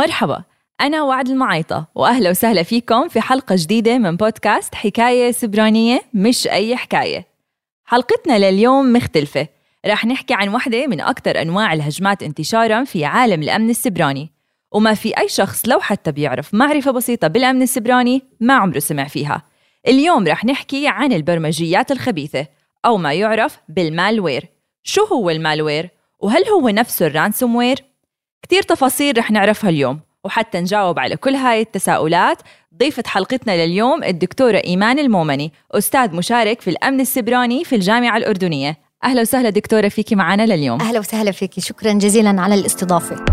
مرحبا أنا وعد المعيطة وأهلا وسهلا فيكم في حلقة جديدة من بودكاست حكاية سيبرانية مش أي حكاية حلقتنا لليوم مختلفة رح نحكي عن واحدة من أكثر أنواع الهجمات انتشارا في عالم الأمن السيبراني وما في أي شخص لو حتى بيعرف معرفة بسيطة بالأمن السيبراني ما عمره سمع فيها اليوم رح نحكي عن البرمجيات الخبيثة أو ما يعرف بال malware شو هو ال malware؟ وهل هو نفسه الرانسوم وير؟ كتير تفاصيل رح نعرفها اليوم وحتى نجاوب على كل هاي التساؤلات ضيفة حلقتنا لليوم الدكتورة إيمان المومني أستاذ مشارك في الأمن السبراني في الجامعة الأردنية. أهلا وسهلا دكتورة فيكي معنا لليوم. أهلا وسهلا فيكي شكرا جزيلا على الاستضافة.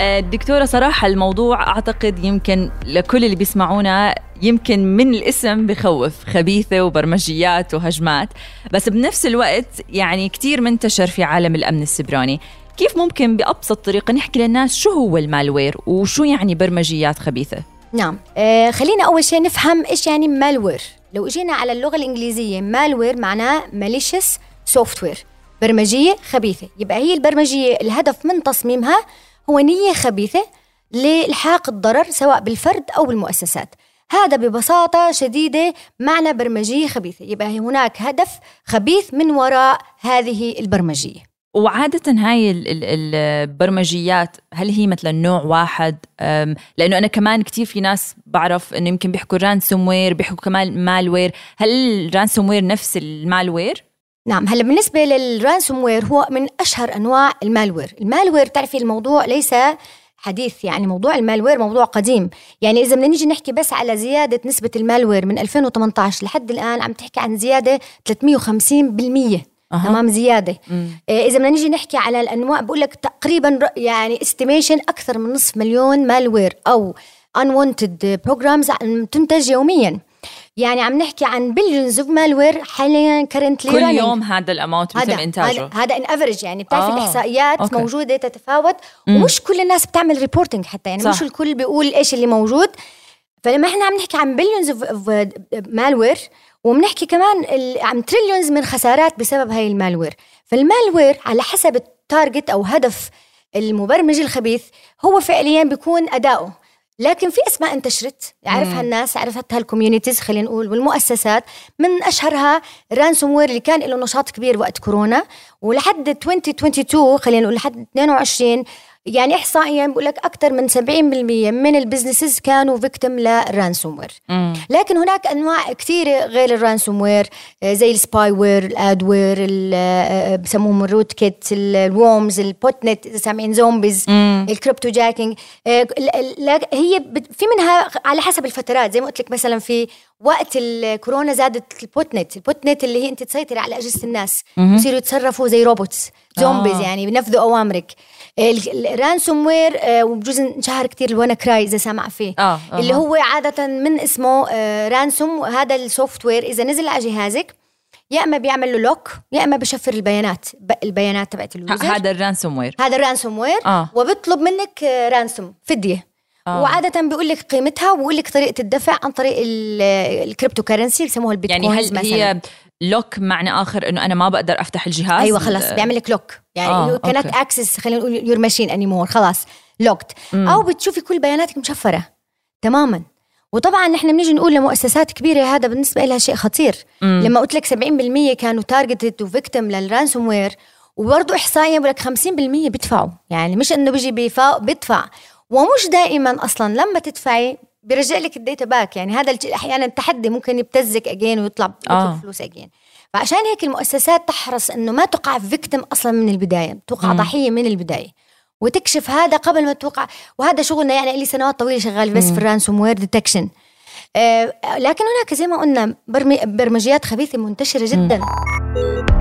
الدكتورة صراحة الموضوع أعتقد يمكن لكل اللي بيسمعونا يمكن من الاسم بخوف خبيثة وبرمجيات وهجمات. بس بنفس الوقت يعني كتير منتشر في عالم الأمن السيبراني كيف ممكن بأبسط طريقة نحكي للناس شو هو ال malware وشو يعني برمجيات خبيثة؟ نعم. آه خلينا أول شيء نفهم إيش يعني malware لو إجينا على اللغة الإنجليزية malware معناه malicious software برمجية خبيثة. يبقى هي البرمجية الهدف من تصميمها هو نية خبيثة لإلحاق الضرر سواء بالفرد أو بالمؤسسات. هذا ببساطة شديدة معنى برمجية خبيثة. يبقى هناك هدف خبيث من وراء هذه البرمجية. وعادة هاي البرمجيات هل هي مثلا نوع واحد؟ لأنه أنا كمان كتير في ناس بعرف أنه يمكن بيحكوا ransomware بيحكوا كمان malware هل ال ransomware نفس ال malware؟ نعم هلا بالنسبة لل ransomware هو من أشهر أنواع ال malware. ال malware تعرفي الموضوع ليس حديث يعني موضوع ال malware موضوع قديم. يعني إذا بدنا نيجي نحكي بس على زيادة نسبة ال malware من 2018 لحد الآن عم تحكي عن زيادة 350% أه. تمام؟ زيادة. مم. إيه، إذا بدنا نيجي نحكي على الأنواع بقول لك تقريبا يعني estimation أكثر من نصف مليون malware أو unwanted programs تنتج يوميا. يعني عم نحكي عن billions of malware حاليا currently كل يوم هذا ال amount بيتم إنتاجه هذا on average يعني بتعرفي آه. الإحصائيات okay. موجودة تتفاوت مم. ومش كل الناس بتعمل reporting حتى يعني صح. مش الكل بيقول إيش اللي موجود فلما إحنا عم نحكي عن billions of malware وبنحكي كمان عن trillions من خسارات بسبب هاي ال malware فال malware على حسب ال target أو هدف المبرمج الخبيث هو فعليا بيكون أداؤه لكن في أسماء انتشرت يعرفها الناس عرفتها ال communities خلينا نقول والمؤسسات. من أشهرها ransomware اللي كان له نشاط كبير وقت كورونا. ولحد 2022 خلينا نقول لحد 22 يعني احصائيا بقول لك أكثر من 70% من ال businesses كانوا victim لل ransomware لكن هناك أنواع كثيرة غير ال ransomware آه، زي ال spyware ال adware بسموهم ال rootkit ال worms ال botnet إذا سامعين zombies ال cryptojacking آه، هي في منها على حسب الفترات زي ما قلت لك مثلا في وقت الكورونا زادت ال botnet ال botnet اللي هي أنت تسيطري على أجهزة الناس يصيروا يتصرفوا زي روبوتس zombies آه. يعني بنفذوا أوامرك. ال ransomware آه، وبجوز انشهر كثير ال WannaCry إذا سمع فيه آه. آه. اللي هو عادة من اسمه آه ransom هذا ال software إذا نزل على جهازك يا إما بيعمل له lock يا إما بشفر البيانات البيانات تبعت ال user هذا ال ransomware هذا ال ransomware آه. وبيطلب منك ransom فدية آه. وعادة بيقول لك قيمتها وبيقول لك طريقة الدفع عن طريق الكريبتو كرنسي بيسموها البيتكوين يعني هل مثلاً. هي lock معنى آخر إنه أنا ما بقدر أفتح الجهاز. أيوه خلص بيعمل لك lock يعني آه. كانت اكسس خلينا نقول your machine anymore خلاص locked أو بتشوفي كل بياناتك مشفرة. تماما. وطبعا نحن بنيجي نقول لمؤسسات كبيرة هذا بالنسبة لها شيء خطير. مم. لما قلت لك 70% كانوا targeted و victim لل ransomware وبرضه احصائيا بقول لك 50% بيدفعوا. يعني مش إنه بيجي بيدفع. ومش دائما أصلا لما تدفعي بيرجع لك ال data back يعني هذا أحيانا التحدي ممكن يبتزك again ويطلع آه. فلوس again فعشان هيك المؤسسات تحرص إنه ما تقع victim أصلا من البداية تقع مم. ضحية من البداية وتكشف هذا قبل ما توقع وهذا شغلنا يعني لي سنوات طويلة شغال بس. في ال ransomware detection آه لكن هناك زي ما قلنا برمجيات خبيثة منتشرة جدا مم.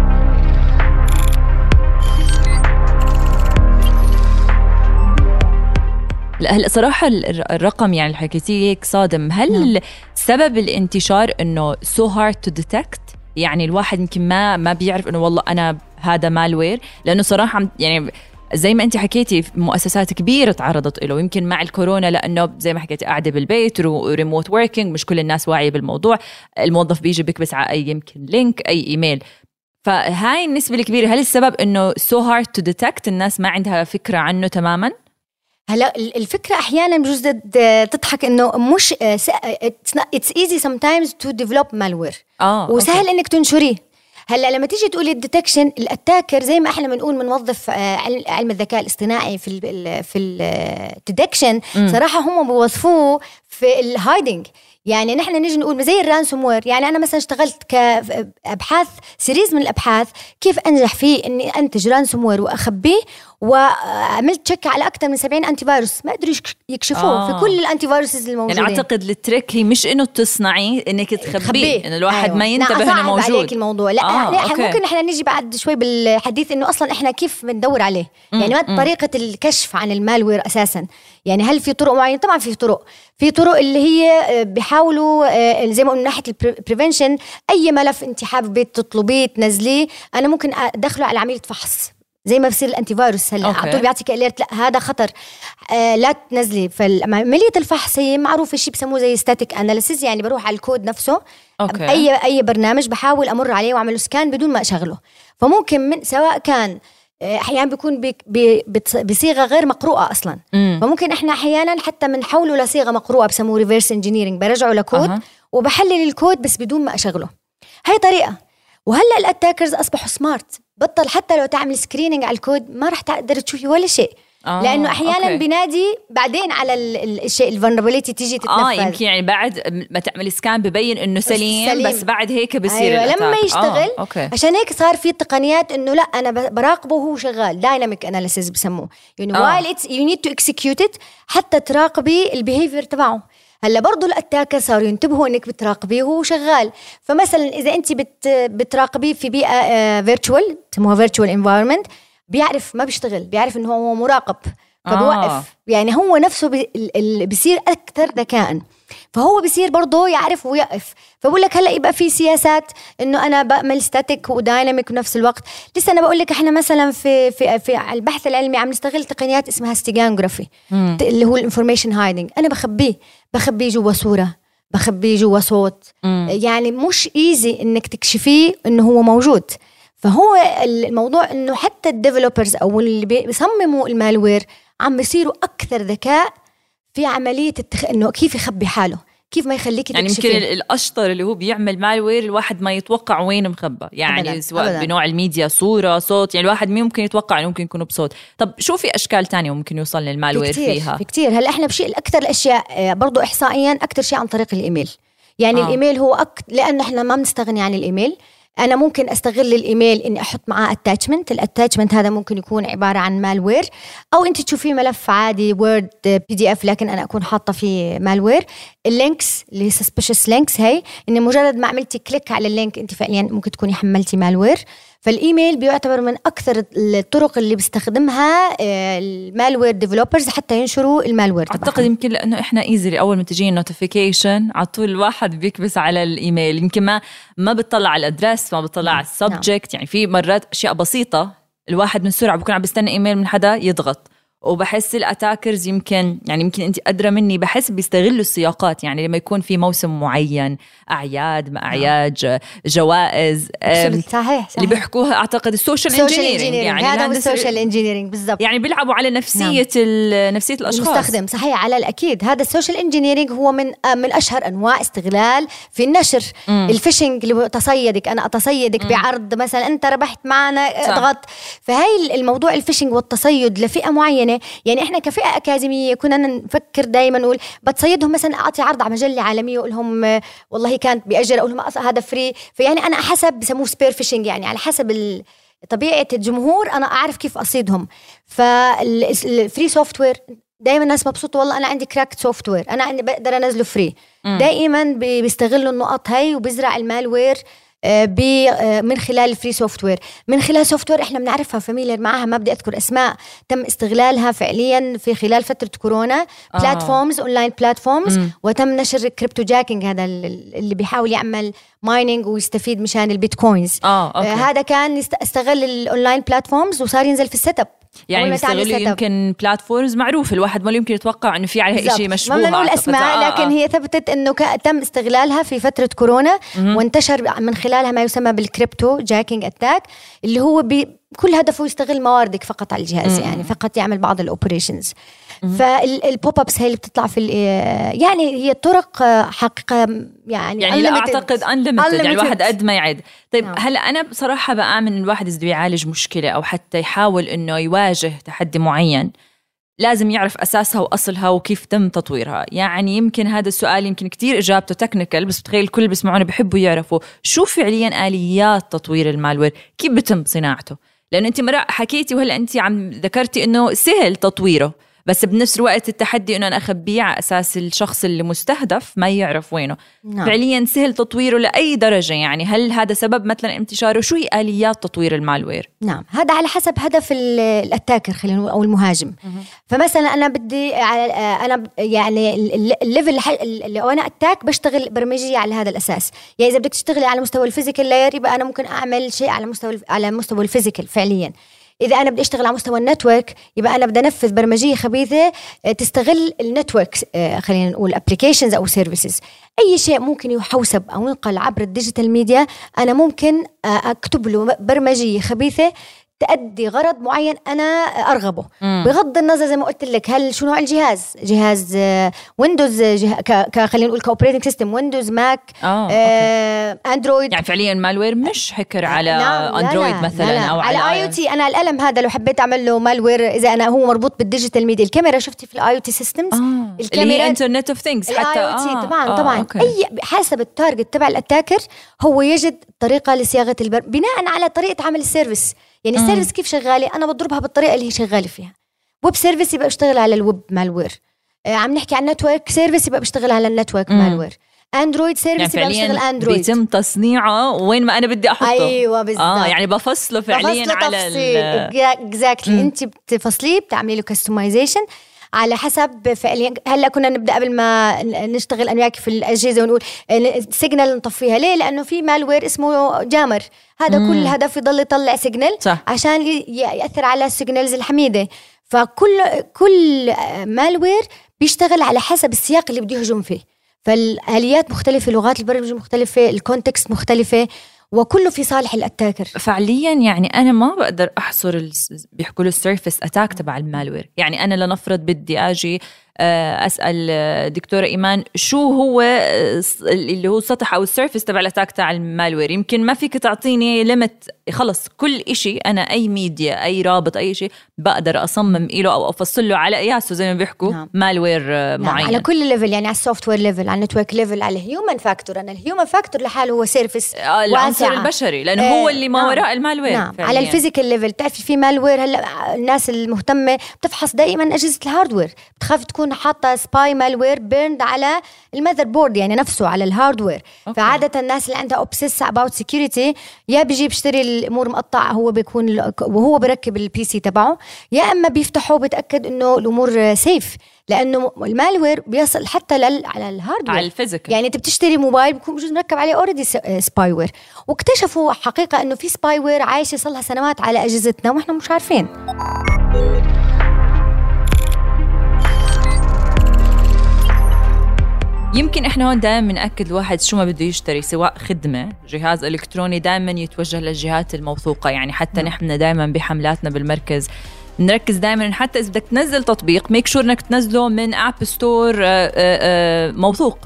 هلا صراحة الرقم يعني اللي حكيتيه هيك صادم. هل نعم. سبب الانتشار إنه so hard to detect يعني الواحد يمكن ما ما بيعرف إنه والله أنا هذا malware لأنه صراحة يعني زي ما انت حكيتي مؤسسات كبيرة تعرضت له يمكن مع الكورونا لأنه زي ما حكيتي قاعدة بالبيت و remote working مش كل الناس واعية بالموضوع. الموظف بيجي بيكبس على أي يمكن link أي ايميل فهاي النسبة الكبيرة. هل السبب إنه so hard to detect الناس ما عندها فكرة عنه تماما؟ هلا الفكرة أحيانا بجوز تضحك إنه مش it's easy sometimes to develop malware آه وسهل okay. إنك تنشريه. هلا لما تيجي تقولي ال detection ال attacker زي ما إحنا بنقول بنوظف آه، علم الذكاء الاصطناعي في ال في ال detection صراحة هم بوظفوه في ال hiding يعني نحن نيجي نقول زي ال ransomware يعني أنا مثلا اشتغلت كابحاث series من الأبحاث كيف أنجح فيه إني أنتج ransomware وأخبيه وعملت check على أكثر من 70 antivirus ما قدروا يكشفوه آه. في كل ال antiviruses الموجوده يعني أعتقد ال trick هي مش إنه تصنعي إنك تخبيه. إنه الواحد أيوه. ما ينتبه إنه موجود عليك الموضوع. لا آه. إحنا ممكن إحنا نيجي بعد شوي بالحديث إنه أصلا إحنا كيف بندور عليه. يعني ما طريقة الكشف عن ال malware أساسا. يعني هل في طرق معينة؟ طبعا في طرق. في طرق اللي هي آه، بيحاولوا آه، زي ما قلنا ناحية ال prevention أي ملف أنت حابة تطلبيه تنزليه أنا ممكن ادخله على عمليه فحص زي ما بصير ال antivirus هلأ. على طول بيعطيك alert لأ هذا خطر. آه لا تنزلي فعمليه الفحص هي معروفة شيء بسموه زي static analysis يعني بروح على الكود نفسه. okay. أي أي برنامج بحاول أمر عليه واعمل scan بدون ما أشغله. فممكن من سواء كان أحيانا بيكون بصيغة غير مقروءة أصلا. مم. فممكن إحنا أحيانا حتى بنحوله لصيغة مقروءة بسموه reverse engineering برجعه لكود أه. وبحلل الكود بس بدون ما أشغله. هاي طريقة. وهلأ ال attackers أصبحوا smart بطل حتى لو تعمل screening على الكود ما راح تقدر تشوفي ولا شيء. آه لأنه أحيانا أوكي. بينادي بعدين على الشيء ال vulnerability تيجي تتنفذ. آه يمكن يعني بعد ما تعمل scan ببين إنه سليم, سليم. بس بعد هيك بصير أيوة لما يشتغل آه. okay. عشان هيك صار في تقنيات إنه لا أنا براقبه وهو شغال. dynamic analysis بسموه. يعني while it's you need to execute حتى تراقبي ال behavior تبعه. هلأ برضه ال attacker صاروا ينتبهوا إنك بتراقبيه وهو شغال. فمثلا إذا أنت بت بتراقبيه في بيئة virtual بسموها virtual environment بيعرف ما بيشتغل بيعرف إنه هو مراقب فبوقف آه. يعني هو نفسه بي بيصير أكثر ذكاء. فهو بصير برضه يعرف ويقف فبقول لك هلأ يبقى في سياسات إنه أنا بعمل static و dynamic بنفس الوقت. لسه أنا بقول لك إحنا مثلا في في في البحث العلمي عم نستغل تقنيات اسمها steganography اللي هو ال information hiding أنا بخبيه بخبيه جوا صورة بخبيه جوا صوت. مم. يعني مش easy إنك تكشفيه إنه هو موجود. فهو الموضوع إنه حتى ال developers أو اللي بيصمموا ال malware عم بيصيروا أكثر ذكاء في عملية التخ... إنه كيف يخبي حاله كيف ما يخليك يعني يمكن الأشطر اللي هو بيعمل malware الواحد ما يتوقع وين مخبى يعني أبداً. سواء أبداً. بنوع الميديا صورة صوت يعني الواحد ممكن يتوقع إنه ممكن يكون بصوت طب شو في أشكال تانية ممكن يوصل لل malware في كتير فيها في كثير هلأ إحنا بشيء أكثر الأشياء آه، برضه احصائيا أكثر شيء عن طريق الإيميل يعني آه. الإيميل هو أك... لأنه إحنا ما بنستغني عن الإيميل أنا ممكن أستغل الإيميل إني أحط معاه attachment ال attachment هذا ممكن يكون عبارة عن malware أو أنت تشوفيه ملف عادي Word PDF لكن أنا أكون حاطة فيه malware ال links اللي هي suspicious links هي إني مجرد ما عملتي click على ال link أنت فعليا ممكن تكوني حملتي malware فالإيميل بيعتبر من أكثر الطرق اللي بيستخدمها آه، ال malware developers حتى ينشروا ال malware تبعهم أعتقد يمكن لأنه إحنا easily اول ما تجي notification على طول الواحد بيكبس على الإيميل. يمكن ما ما بتطلع على ال address ما بتطلع على السبجكت. نعم. يعني في مرات أشياء بسيطة الواحد من سرعة بكون عم بيستنى إيميل من حدا يضغط. وبحس ال attackers يمكن يعني يمكن انت أدرى مني بحس بيستغلوا السياقات يعني لما يكون في موسم معين أعياد ما أعياد جوائز صحيح, صحيح اللي بيحكوها أعتقد ال social engineering يعني هذا هو ال social engineering بالضبط. يعني بيلعبوا على نفسية نعم. نفسية الأشخاص. المستخدم صحيح على الأكيد. هذا ال social engineering هو من من أشهر أنواع استغلال في النشر. ال phishing اللي تصيدك أنا أتصيدك مم. بعرض مثلا أنت ربحت معنا اضغط فهي الموضوع ال phishing والتصيد لفئة معينة يعني إحنا كفئة أكاديمية كنا نفكر دائما نقول بتصيدهم مثلا أعطي عرض على مجلة عالمية وأقول لهم والله كانت باجر أقول لهم هذا free. فيعني أنا حسب بسموه spear phishing يعني على حسب طبيعة الجمهور أنا أعرف كيف أصيدهم. فال free software دائما الناس مبسوطة والله أنا عندي cracked software أنا عندي بقدر أنزله free دائما بيستغلوا النقط هي وبيزرع ال malware. من خلال ال free software من خلال software إحنا بنعرفها familiar معها ما بدي أذكر أسماء تم استغلالها فعليا في خلال فترة كورونا. آه. platforms online platforms وتم نشر cryptojacking هذا اللي بيحاول يعمل mining ويستفيد مشان البيتكوينز آه، okay. آه هذا كان استغل ال online platforms وصار ينزل في ال setup يعني يستغلوا يمكن platforms معروفه الواحد ما يمكن يتوقع إنه في عليها شيء مشبوه ما نقول أسماء آه لكن آه. هي ثبتت إنه تم استغلالها في فترة كورونا وانتشر من خلالها ما يسمى بال cryptojacking attack اللي هو بي كل هدفه يستغل مواردك فقط على الجهاز يعني فقط يعمل بعض ال operations فال pop-ups هي اللي بتطلع في يعني هي طرق حقيقة يعني يعني لا أعتقد unlimited يعني الواحد قد ما يعد طيب نعم. هلأ أنا بصراحة بآمن الواحد إذا يعالج مشكلة أو حتى يحاول إنه يواجه تحدي معين لازم يعرف أساسها وأصلها وكيف تم تطويرها. يعني يمكن هذا السؤال يمكن كتير إجابته technical بس بتخيل الكل بيسمعونا بحبوا يعرفوا شو فعليا آليات تطوير ال malware؟ كيف بتم صناعته؟ لأنه أنت مرة حكيتي وهلأ أنت عم ذكرتي إنه سهل تطويره. بس بنفس الوقت التحدي إنه أنا اخبيه على أساس الشخص اللي مستهدف ما يعرف وينه. نعم. فعليا سهل تطويره لأي درجة يعني. هل هذا سبب مثلا انتشاره؟ شو هي آليات تطوير ال malware؟ نعم. هذا على حسب هدف ال attacker خلينا نقول أو المهاجم. مه. فمثلا أنا بدي أنا يعني ال level اللي أنا attack بشتغل برمجية على هذا الأساس. يعني إذا بدك تشتغلي على مستوى ال physical layer يبقى أنا ممكن أعمل شيء على مستوى على مستوى ال physical فعليا. إذا أنا بدي أشتغل على مستوى ال network يبقى أنا بدي أنفذ برمجية خبيثة آه، تستغل ال network آه، خلينا نقول applications أو services أي شيء ممكن يحوسب أو ينقل عبر ال digital media أنا ممكن آه، أكتب له برمجية خبيثة تأدي غرض معين أنا أرغبه مم. بغض النظر زي ما قلت لك هل شو نوع الجهاز جهاز Windows جه... ك... خلينا نقول ك operating system Windows Mac آه، آه Android يعني فعليا malware مش هكر على نعم Android لا لا مثلا لا لا. أو على IoT أنا القلم هذا لو حبيت أعمل له malware إذا أنا هو مربوط بال digital media الكاميرا شفتي في ال IoT systems آه. الكاميرا اللي Internet of things حتى تي طبعا آه. طبعا okay. أي حسب ال target تبع ال attacker هو يجد طريقة لصياغة البر... بناء على طريقة عمل ال service يعني ال service كيف شغالة؟ أنا بضربها بالطريقة اللي هي شغالة فيها. web service يبقى بشتغل على ال web malware آه عم نحكي عن network service يبقى بشتغل على ال network malware Android service يعني يبقى بشتغل Android بيتم تصنيعه وين ما أنا بدي أحطه. أيوه بالضبط. آه يعني بفصله فعليا بفصله على exactly أنت بتفصليه بتعملي له customization على حسب فعليا. هلأ كنا نبدأ قبل ما نشتغل أنا وياك في الأجهزة ونقول signal نطفيها. ليه؟ لأنه في malware اسمه jammer. هذا مم. كل الهدف يضل يطلع signal صح. عشان يأثر على ال signals الحميدة. فكل كل malware بيشتغل على حسب السياق اللي بده يهجم فيه. فالآليات مختلفة لغات البرمجة مختلفة ال context مختلفة. وكله في صالح ال attacker. فعليا يعني أنا ما بقدر أحصر بيحكوا له ال surface attack تبع ال malware. يعني أنا لنفرض بدي آجي أسأل آه، دكتورة إيمان شو هو آه، اللي هو السطح أو ال surface تبع ال attack تاع ال malware يمكن ما فيك تعطيني limit خلص كل إشي أنا أي ميديا أي رابط أي شيء بقدر أصمم له أو أفصل له على قياسه زي ما بيحكوا نعم. malware نعم. معين على كل level يعني على ال software level على ال network level على ال human factor أنا ال human factor لحاله هو surface العنصر البشري لأنه آه هو اللي ما نعم. وراء ال malware نعم. على ال physical level بتعرفي في malware هلا الناس المهتمة بتفحص دائما أجهزة ال hardware بتخاف تكون حاطة spy spy malware burned على ال motherboard يعني نفسه على ال hardware فعادة الناس اللي عندها obsess about security يا بيجي بيشتري الأمور مقطعه هو بيكون وهو بركب ال PC تبعه يا إما بيفتحه بيتأكد إنه الأمور safe لأنه ال malware بيصل حتى لل على ال hardware على ال physical يعني أنت بتشتري موبايل بيكون بجوز مركب عليه already spyware واكتشفوا حقيقة إنه في spyware عايشه صار لها سنوات على أجهزتنا وإحنا مش عارفين. يمكن إحنا هون دائما بنأكد الواحد شو ما بده يشتري سواء خدمة جهاز إلكتروني دائما يتوجه للجهات الموثوقة. يعني حتى نعم. نحن دائما بحملاتنا بالمركز نركز دائما. حتى إذا بدك تنزل تطبيق make sure إنك تنزله من app store موثوق.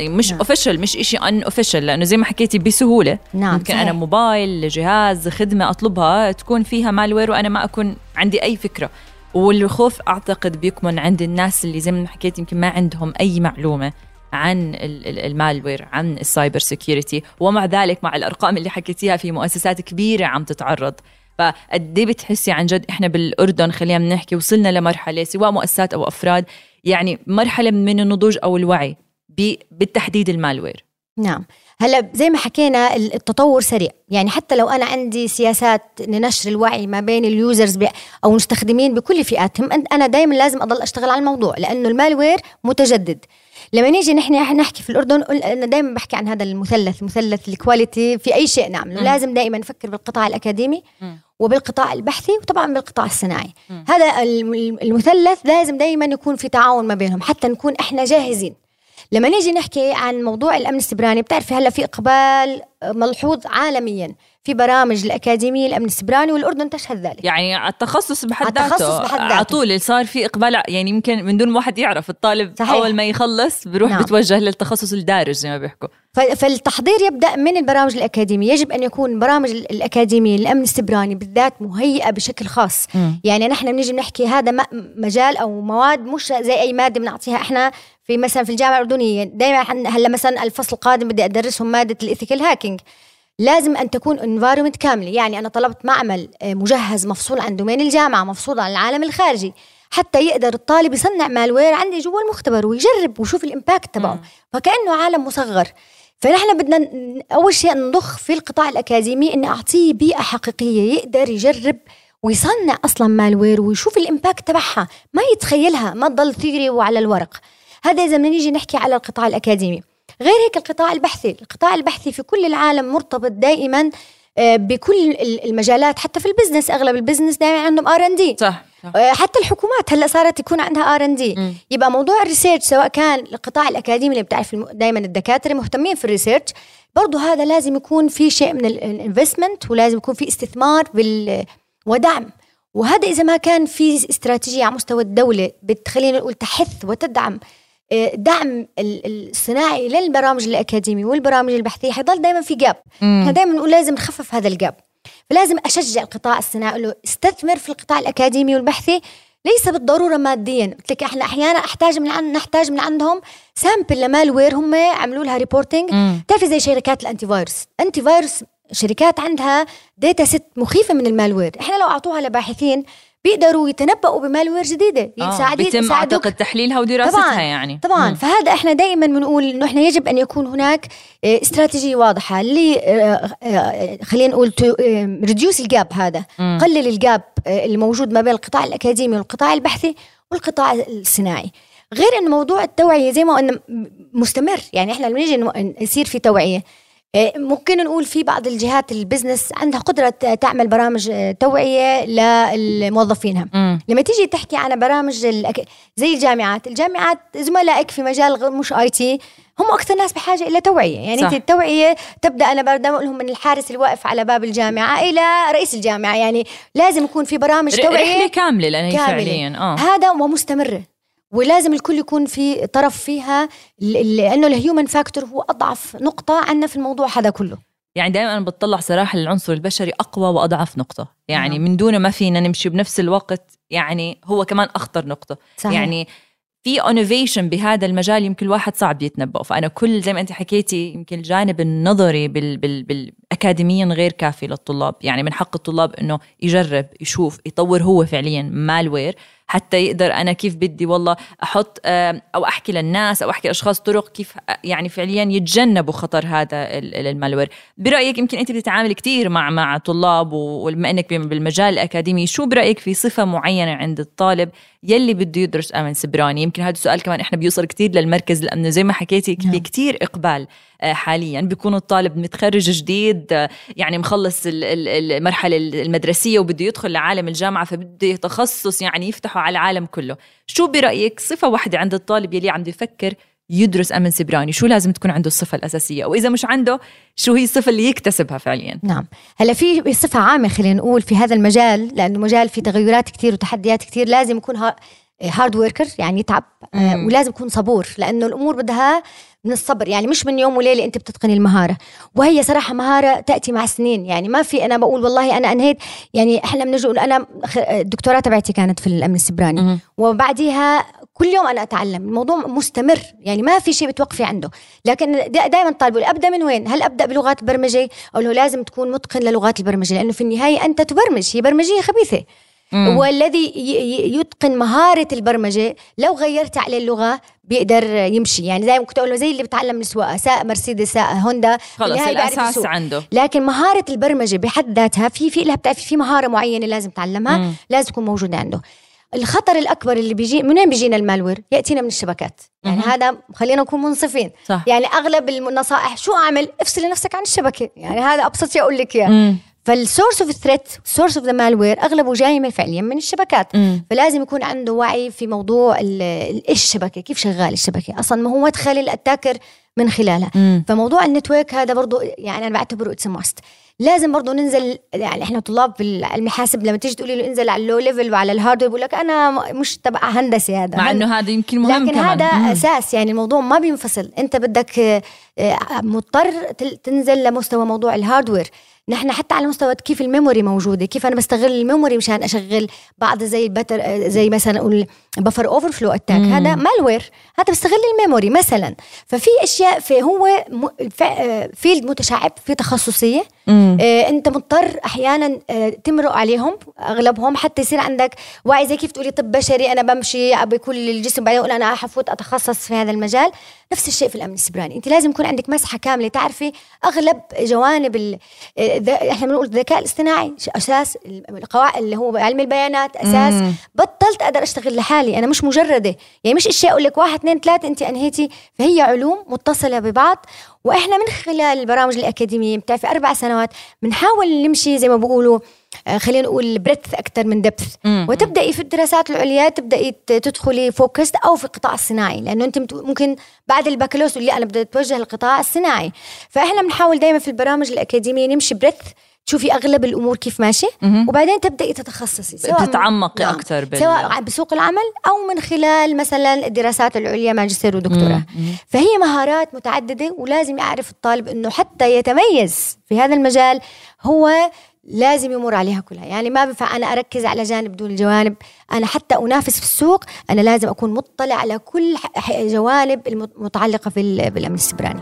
مش official نعم. مش شيء unofficial لأنه زي ما حكيتي بسهولة. نعم ممكن صحيح. أنا موبايل جهاز خدمة أطلبها تكون فيها malware وأنا ما أكون عندي أي فكرة. والخوف أعتقد بيكمن عند الناس اللي زي ما حكيت يمكن ما عندهم أي معلومة. عن ال malware عن ال cyber security ومع ذلك مع الأرقام اللي حكيتيها في مؤسسات كبيرة عم تتعرض. فقد بتحسي عن جد إحنا بالأردن خلينا نحكي وصلنا لمرحلة سواء مؤسسات أو أفراد يعني مرحلة من النضوج أو الوعي بالتحديد المالوير. نعم. هلا زي ما حكينا التطور سريع. يعني حتى لو أنا عندي سياسات لنشر الوعي ما بين ال users أو المستخدمين بكل فئاتهم أنا دائما لازم أضل أشتغل على الموضوع لأنه ال malware متجدد. لما نيجي نحن نحكي في الأردن أنا دائما بحكي عن هذا المثلث مثلث ال quality في أي شيء. نعمله لازم دائما نفكر بالقطاع الأكاديمي وبالقطاع البحثي وطبعا بالقطاع الصناعي. م. هذا المثلث لازم دائما يكون في تعاون ما بينهم حتى نكون إحنا جاهزين. لما نيجي نحكي عن موضوع الأمن السبراني بتعرفي هلأ في إقبال ملحوظ عالميا. في برامج الأكاديمية الأمن السبراني والأردن تشهد ذلك. يعني التخصص بحد ذاته التخصص بحد ذاته. على طول صار في إقبال يعني يمكن من دون ما واحد يعرف الطالب صحيح. أول ما يخلص بروح نعم. بتوجه للتخصص الدارج زي ما بيحكوا. فالتحضير يبدأ من البرامج الأكاديمية. يجب أن يكون برامج الأكاديمية الامن السبراني بالذات مهيئة بشكل خاص. م. يعني نحن بنيجي بنحكي هذا مجال أو مواد مش زي أي مادة بنعطيها إحنا في مثلا في الجامعة الأردنية. دائما هلا مثلا الفصل القادم بدي أدرسهم مادة ال ethical hacking. لازم أن تكون environment كاملة. يعني أنا طلبت معمل آه، مجهز مفصول عن domain الجامعة مفصول عن العالم الخارجي حتى يقدر الطالب يصنع malware عندي جوا المختبر ويجرب ويشوف ال impact تبعه. فكأنه عالم مصغر. فنحن بدنا أول شيء نضخ في القطاع الأكاديمي إني أعطيه بيئة حقيقية يقدر يجرب ويصنع أصلا malware ويشوف ال impact تبعها ما يتخيلها ما تضل theory وعلى الورق. هذا إذا بدنا نيجي نحكي على القطاع الأكاديمي. غير هيك القطاع البحثي القطاع البحثي في كل العالم مرتبط دائما آه، بكل المجالات حتى في ال business أغلب ال business دائما عندهم R and D صح حتى الحكومات هلأ صارت يكون عندها R and D يبقى موضوع ال research سواء كان القطاع الأكاديمي اللي بتعرف دائما الدكاترة مهتمين في ال research برضه هذا لازم يكون في شيء من ال investment ولازم يكون في استثمار بال ودعم وهذا إذا ما كان في استراتيجية على مستوى الدولة بتخلينا نقول تحث وتدعم آه، دعم الصناعي للبرامج الاكاديميه والبرامج البحثية حيضل دائما في gap إحنا دائما نقول لازم نخفف هذا ال gap فلازم أشجع القطاع الصناعي له استثمر في القطاع الأكاديمي والبحثي ليس بالضرورة ماديا. قلت لك إحنا أحيانا أحتاج من عن نحتاج من عندهم sample ل malware هم عملوا لها reporting بتعرفي زي شركات ال antivirus antivirus شركات عندها data set مخيفة من ال malware. إحنا لو أعطوها لباحثين بيقدروا يتنبؤوا ب malware جديدة آه. بيتم أعتقد تحليلها ودراستها طبعا يعني طبعا مم. فهذا إحنا دائما بنقول إنه إحنا يجب أن يكون هناك آه، استراتيجية واضحة اللي آه، آه، خلينا نقول reduce ال gap هذا مم. قلل ال gap اللي موجود ما بين القطاع الأكاديمي والقطاع البحثي والقطاع الصناعي غير انه موضوع التوعية زي ما قلنا مستمر يعني إحنا لما نيجي يصير في توعية ممكن نقول في بعض الجهات ال business عندها قدرة تعمل برامج آه، توعية لموظفينها مم. لما تيجي تحكي عن برامج زي الجامعات الجامعات زملائك في مجال مش IT هم أكثر ناس بحاجة إلى توعية. يعني أنت التوعية تبدأ أنا أقول لهم من الحارس اللي واقف على باب الجامعة إلى رئيس الجامعة. يعني لازم يكون في برامج توعية رحلة كاملة لأن هي فعليا آه. هذا ومستمره ولازم الكل يكون في طرف فيها لأنه ال human factor هو أضعف نقطة عندنا في الموضوع هذا كله. يعني دائما أنا بتطلع صراحة للعنصر البشري أقوى وأضعف نقطة. يعني نعم. من دونه ما فينا نمشي بنفس الوقت يعني هو كمان أخطر نقطة. صحيح. يعني في innovation بهذا المجال يمكن الواحد صعب يتنبأ. فأنا كل زي ما أنت حكيتي يمكن الجانب النظري بال بال بالاكاديميا غير كافي للطلاب. يعني من حق الطلاب إنه يجرب يشوف يطور هو فعليا malware. حتى يقدر أنا كيف بدي والله أحط أو أحكي للناس أو أحكي لاشخاص طرق كيف يعني فعليا يتجنبوا خطر هذا المالوير. برأيك يمكن أنت بتتعامل كثير مع مع طلاب وبما إنك بالمجال الأكاديمي شو برأيك في صفة معينة عند الطالب يلي بده يدرس آمن سبراني؟ يمكن هذا السؤال كمان إحنا بيوصل كثير للمركز لأنه زي ما حكيتي في نعم. كثير إقبال آه، حاليا. بيكون الطالب متخرج جديد آه، يعني مخلص المرحلة المدرسية وبده يدخل لعالم الجامعة فبده تخصص يعني يفتحه على العالم كله. شو برأيك صفة واحدة عند الطالب يلي عم يفكر يدرس أمن سيبراني؟ شو لازم تكون عنده الصفة الأساسية؟ وإذا مش عنده شو هي الصفة اللي يكتسبها فعليا؟ نعم. هلا في صفة عامة خلينا نقول في هذا المجال لأنه مجال فيه تغيرات كثير وتحديات كثير لازم يكون hard worker يعني يتعب آه ولازم يكون صبور لأنه الأمور بدها من الصبر يعني مش من يوم وليلة أنت بتتقني المهارة. وهي صراحة مهارة تأتي مع سنين يعني ما في أنا بقول والله أنا أنهيت يعني إحنا بنجي أنا الدكتوراه تبعتي كانت في الأمن السبراني. وبعديها كل يوم أنا أتعلم. الموضوع مستمر يعني ما في شيء بتوقفي عنده. لكن دائما طالب أبدأ من وين؟ هل أبدأ بلغات البرمجه أو لازم تكون متقن للغات البرمجة؟ لأنه في النهاية أنت تبرمج هي برمجية خبيثة. والذي يتقن مهارة البرمجة لو غيرت عليه اللغة بيقدر يمشي. يعني زي ما كنت أقول زي اللي بتعلم السواقه سائق مرسيدس سائق هوندا خلص الأساس عنده. لكن مهارة البرمجة بحد ذاتها في في لها بتعرفي في مهارة معينة لازم تعلمها مم. لازم تكون موجودة عنده. الخطر الأكبر اللي بيجي منين بيجينا ال malware؟ يأتينا من الشبكات. يعني مم. هذا خلينا نكون منصفين. صح. يعني أغلب النصائح شو أعمل؟ افصلي نفسك عن الشبكة. يعني هذا أبسط شيء أقول لك إياه. فال source of threat source of the malware أغلبه جاي من فعليا من الشبكات. مم. فلازم يكون عنده وعي في موضوع إيش الشبكة؟ كيف شغال الشبكة؟ أصلا ما هو مدخل ال attacker من خلالها مم. فموضوع ال network هذا برضو يعني أنا بعتبره it's must لازم برضو ننزل يعني إحنا طلاب بالحاسب لما تيجي تقولي له انزل على ال low level وعلى ال hardware بقول لك أنا مش تبع هندسة هذا مع إنه هذا يمكن مهم لكن كمان هذا مم. أساس يعني الموضوع ما بينفصل أنت بدك آه، مضطر تنزل لمستوى موضوع ال hardware نحن حتى على مستوى كيف ال memory موجودة كيف أنا بستغل ال memory مشان أشغل بعض زي ال better آه، زي مثلا نقول buffer overflow attack مم. هذا malware هذا بستغل ال memory مثلا ففي أشياء في هو م- ف- آه، field متشعب في تخصصية. آه، انت مضطر أحيانا آه، تمرق عليهم اغلبهم حتى يصير عندك وعي زي كيف تقولي طب بشري أنا بمشي بكل الجسم بعدين أقول أنا حفوت اتخصص في هذا المجال. نفس الشيء في الأمن السيبراني. انت لازم يكون عندك مسحة كاملة. تعرفي أغلب جوانب ال... آه، إحنا بنقول الذكاء الاصطناعي أساس القواعد اللي هو علم البيانات أساس مم. بطلت أقدر أشتغل لحالي. أنا مش مجردة. يعني مش اشياء أقول لك واحد اثنين ثلاثة انت أنهيتي. فهي علوم متصلة ببعض وإحنا من خلال البرامج الأكاديمية بتعرفي أربع سنوات بنحاول نمشي زي ما بيقولوا آه، خلينا نقول breadth أكثر من depth. وتبدأي في الدراسات العليا تبدأي تدخلي focused أو في القطاع الصناعي لأنه أنت ممكن بعد البكالوريوس تقولي أنا بدي أتوجه للقطاع الصناعي فإحنا بنحاول دائما في البرامج الأكاديمية نمشي بريث تشوفي أغلب الأمور كيف ماشيه. وبعدين تبدأي تتخصصي سواء بتتعمقي نعم. أكثر بال سواء بسوق العمل أو من خلال مثلا الدراسات العليا ماجستير ودكتوراه. فهي مهارات متعددة ولازم يعرف الطالب إنه حتى يتميز في هذا المجال هو لازم يمر عليها كلها يعني ما بينفع أنا أركز على جانب دون الجوانب أنا حتى أنافس في السوق أنا لازم أكون مطلع على كل جوانب المتعلقه في ال- بالأمن السبراني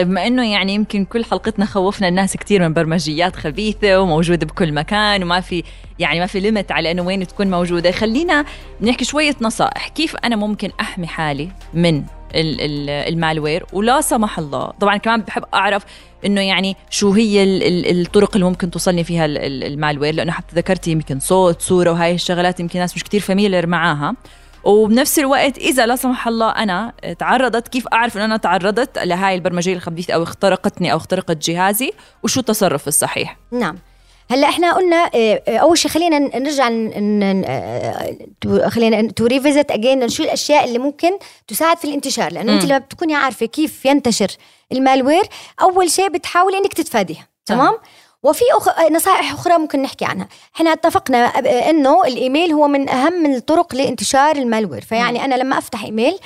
طيب بما إنه يعني يمكن كل حلقتنا خوفنا الناس كثير من برمجيات خبيثة وموجودة بكل مكان وما في يعني ما في ليمت على إنه وين تكون موجودة خلينا نحكي شوية نصائح. كيف أنا ممكن أحمي حالي من ال- ال- ال malware؟ ولا سمح الله طبعا كمان بحب أعرف إنه يعني شو هي ال- ال- الطرق اللي ممكن توصلني فيها ال- ال- ال malware؟ لأنه حتى ذكرتي يمكن صوت صورة وهاي الشغلات يمكن ناس مش كتير familiar معاها. وبنفس الوقت إذا لا سمح الله أنا تعرضت كيف أعرف انه أنا تعرضت لهاي البرمجيه الخبيثه أو اخترقتني أو اخترقت جهازي؟ وشو التصرف الصحيح؟ نعم. هلأ إحنا قلنا آه، أول شيء خلينا نرجع تو- خلينا to revisit again شو الأشياء اللي ممكن تساعد في الانتشار لأنه أنت. لما بتكوني عارفة كيف ينتشر ال malware أول شيء بتحاولي إنك تتفاديها تمام؟ وفي أخ... نصائح أخرى ممكن نحكي عنها. إحنا اتفقنا إنه الإيميل هو من أهم الطرق لانتشار ال malware. فيعني أنا لما أفتح إيميل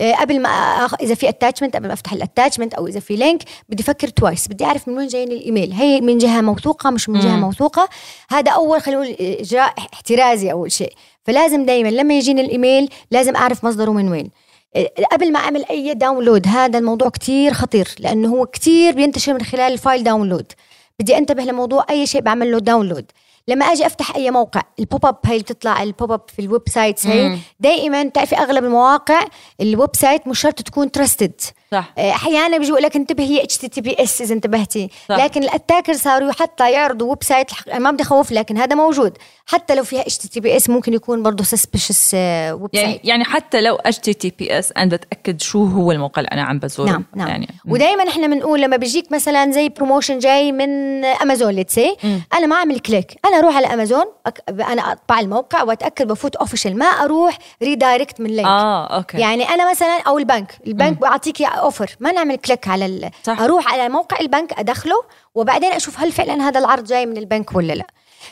آه، قبل ما أخ... إذا في attachment قبل ما أفتح ال attachment أو إذا في link بدي أفكر twice بدي أعرف من وين جايني الإيميل. هي من جهة موثوقة مش من جهة مم. موثوقة. هذا أول خلينا نقول إجراء احترازي اول شيء. فلازم دائما لما يجيني الإيميل لازم أعرف مصدره من وين. آه، قبل ما أعمل أي download هذا الموضوع كتير خطير لأنه هو كتير بينتشر من خلال ال file download بدي انتبه لموضوع أي شيء بعمل له download لما أجي أفتح أي موقع ال pop up هي بتطلع ال pop up في ال websites هي. دائما تعرفي أغلب المواقع ال website مش شرط تكون trusted صح. أحيانا بيجوا لك انتبه هي اتش تي تي بي اس إذا انتبهتي. صح. لكن ال attacker صاروا حتى يعرضوا website ما بدي أخوف لكن هذا موجود. حتى لو فيها اتش تي تي بي اس ممكن يكون برضه suspicious web يعني site يعني حتى لو اتش تي تي بي اس أنا بتاكد شو هو الموقع اللي أنا عم بزوره. نعم نعم. يعني ودائما إحنا بنقول لما بيجيك مثلا زي promotion جاي من امازون let's see مم. أنا ما اعمل click أنا أروح على امازون أك... أنا أطبع الموقع وأتأكد بفوت official ما أروح redirect من link آه okay. يعني أنا مثلا أو البنك. البنك بيعطيكي offer ما نعمل click على ال... صح. أروح على موقع البنك أدخله وبعدين أشوف هل فعلا هذا العرض جاي من البنك ولا لا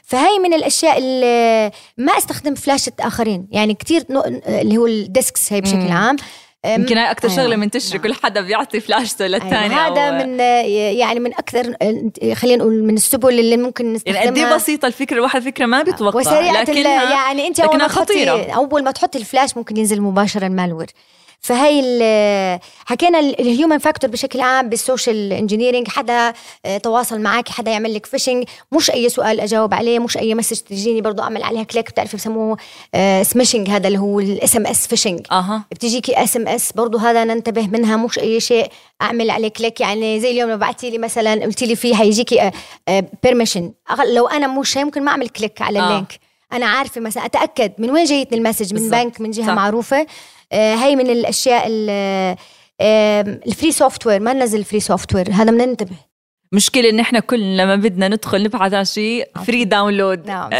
فهي من الأشياء اللي ما أستخدم فلاشة اخرين يعني كتير نوع- اللي هو ال disks هي بشكل مم. عام يمكن هاي أكثر أيوة. شغلة منتشره نعم. كل حدا بيعطي فلاشته للثاني أيوة. هذا من يعني من أكثر خلينا نقول من السبل اللي ممكن نستخدمها يعني قد إيه بسيطة الفكرة الواحد فكرة ما بيتوقع وسريعة ال- لكنها يعني أنت أول لكنها ما خطيرة. أول ما تحطي الفلاش ممكن ينزل مباشره ال malware فهي ال- حكينا ال human factor بشكل عام بال social engineering حدا آه، تواصل معك حدا يعمل لك phishing مش أي سؤال أجاوب عليه مش أي message تجيني برضو أعمل عليها click بتعرفي بسموه؟ smishing هذا اللي هو ال SMS phishing أها. بتجيكي SMS برضه هذا ننتبه منها مش أي شيء أعمل عليه click يعني زي اليوم لو بعتي لي مثلا قلتي لي فيه هيجيكي permission لو أنا مش ممكن ما أعمل click على آه. ال link أنا عارفة مثلا أتأكد من وين جايتني ال message؟ من بنك من جهة صح. معروفة. آه هي من الأشياء ال free software ما ننزل ال free software هذا بننتبه مشكلة إن إحنا كل لما بدنا ندخل نبحث عن شيء free download نعم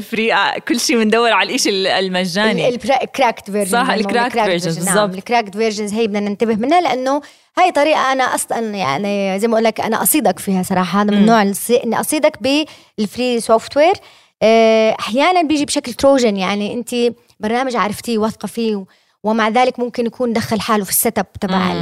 free كل شيء بندور على الشيء المجاني. ال cracked version صح ال cracked version بالضبط. نعم ال cracked versions هي بدنا ننتبه منها لأنه هاي طريقة أنا أصلا يعني زي ما أقول لك أنا أصيدك فيها صراحة. هذا من نوع إني أصيدك بال free software أحيانا بيجي بشكل Trojan يعني أنت برنامج عرفتيه واثقة فيه ومع ذلك ممكن يكون دخل حاله في ال setup تبع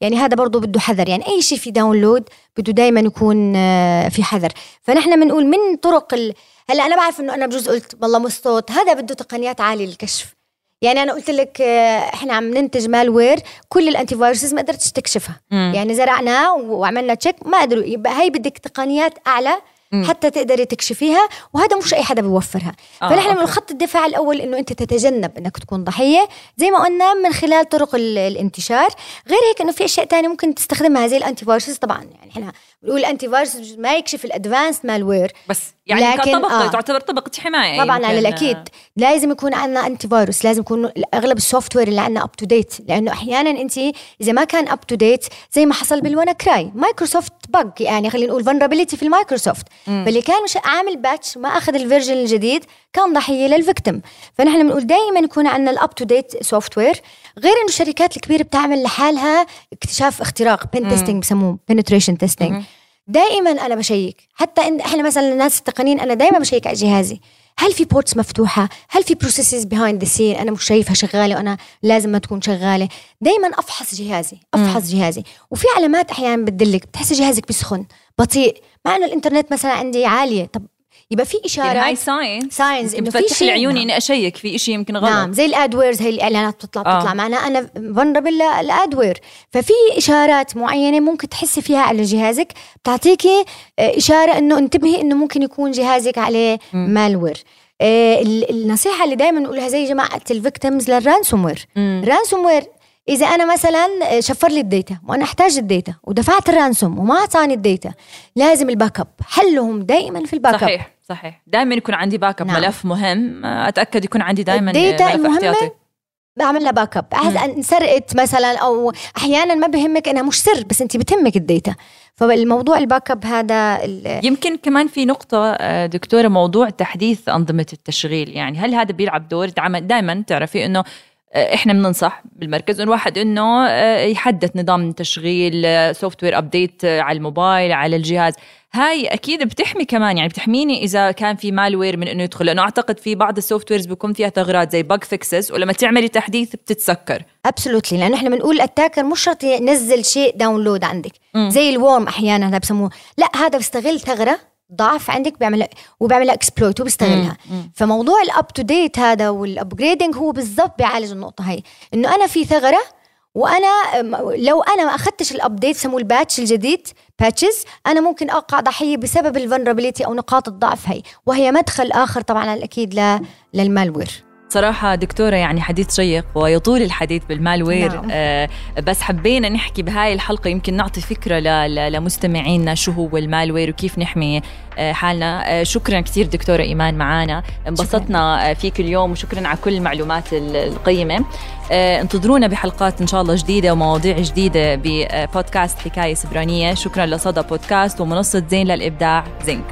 يعني هذا برضه بده حذر. يعني أي شيء في download بده دائما يكون آه، في حذر. فنحن بنقول من طرق ال... هلأ أنا بعرف إنه أنا بجوز قلت والله مصوت هذا بده تقنيات عالية للكشف. يعني أنا قلت لك آه، إحنا عم ننتج malware كل ال antiviruses ما قدرتش تكشفها. مم. يعني زرعناه وعملنا check ما قدروا. يبقى هي بدك تقنيات أعلى حتى تقدري تكشفيها وهذا مش أي حدا بيوفرها. آه فنحن من خط الدفاع الأول إنه أنت تتجنب إنك تكون ضحية. زي ما قلنا من خلال طرق الانتشار. غير هيك إنه في أشياء تانية ممكن تستخدمها زي ال antiviruses طبعا. يعني إحنا بنقول ال antivirus ما يكشف ال advanced malware بس يعني لكن كطبقة آه. تعتبر طبقة حماية طبعا على الأكيد آه. لازم يكون عندنا antivirus لازم يكون أغلب ال software اللي عندنا up to date لأنه أحيانا أنت إذا ما كان up to date زي ما حصل بال WannaCry Microsoft bug يعني خلينا نقول vulnerability في المايكروسوفت. فاللي كان مش عامل patch ما أخذ ال version الجديد كان ضحية لل victim. فنحن بنقول دائما يكون عندنا ال up to date software غير إنه الشركات الكبيرة بتعمل لحالها اكتشاف اختراق pen testing بسموه penetration testing دائما أنا بشيك. حتى إن إحنا مثلا الناس التقنيين أنا دائما بشيك على جهازي. هل في ports مفتوحة؟ هل في processes behind the scene أنا مش شايفها شغالة وأنا لازم ما تكون شغالة. دائما أفحص جهازي أفحص مم. جهازي. وفي علامات أحيانا بتدلك بتحسي جهازك بيسخن بطيء. مع إنه الإنترنت مثلا عندي عالية. طب يبقى في إشارات يعني هاي signs signs إنه في شيء. يعني إني أشيك في شيء يمكن غلط. نعم زي ال adwares هي الإعلانات بتطلع آه. بتطلع معنا. أنا vulnerable لل adware. ففي إشارات معينة ممكن تحسي فيها على جهازك بتعطيكي آه، إشارة إنه انتبهي إنه ممكن يكون جهازك عليه malware آه النصيحة اللي دائما نقولها زي جماعة ال victims لل ransomware ال ransomware إذا أنا مثلا شفر لي ال data وأنا أحتاج ال data ودفعت ال ransom وما أعطاني ال data لازم ال backup. حلهم دائما في ال backup. صحيح. صحيح. دائما يكون عندي backup نعم. ملف مهم. أتأكد يكون عندي دائما ال data المهمة بعمل لها backup انسرقت مثلا أو أحيانا ما بهمك إنها مش سر بس انت بتهمك ال data. فالموضوع ال backup هذا يمكن كمان في نقطة آه، دكتورة موضوع تحديث أنظمة التشغيل. يعني هل هذا بيلعب دور؟ دائما تعرفي آه، إحنا بننصح بالمركز الواحد إنه آه، يحدث نظام تشغيل software update على الموبايل على الجهاز. هاي أكيد بتحمي كمان يعني بتحميني إذا كان في malware من إنه يدخل لأنه أعتقد في بعض ال softwares بيكون فيها ثغرات زي bug fixes ولما تعملي تحديث بتتسكر. absolutely لأنه إحنا بنقول ال attacker مش شرط ينزل شيء download عندك. م. زي ال worm أحيانا هذا بسموه. لا هذا بيستغل ثغرة ضعف عندك بيعمل وبيعملها exploit وبيستغلها. فموضوع ال up to date هذا وال upgrading هو بالضبط بيعالج النقطة هي إنه أنا في ثغرة وأنا لو أنا ما أخذتش ال update سموه ال patch الجديد patches أنا ممكن أقع ضحية بسبب ال vulnerability أو نقاط الضعف هي وهي مدخل آخر طبعا أكيد لل malware صراحة دكتورة يعني حديث شيق ويطول الحديث بال malware. نعم. آه بس حبينا نحكي بهاي الحلقة يمكن نعطي فكرة لمستمعينا شو هو المالوير وكيف نحمي آه حالنا. آه شكرا كثير دكتورة إيمان معنا انبسطنا آه فيك اليوم وشكرا على كل المعلومات القيمة. آه انتظرونا بحلقات إن شاء الله جديدة ومواضيع جديدة ببودكاست حكاية سبرانية. شكرا لصدى بودكاست ومنصة زين للإبداع زنك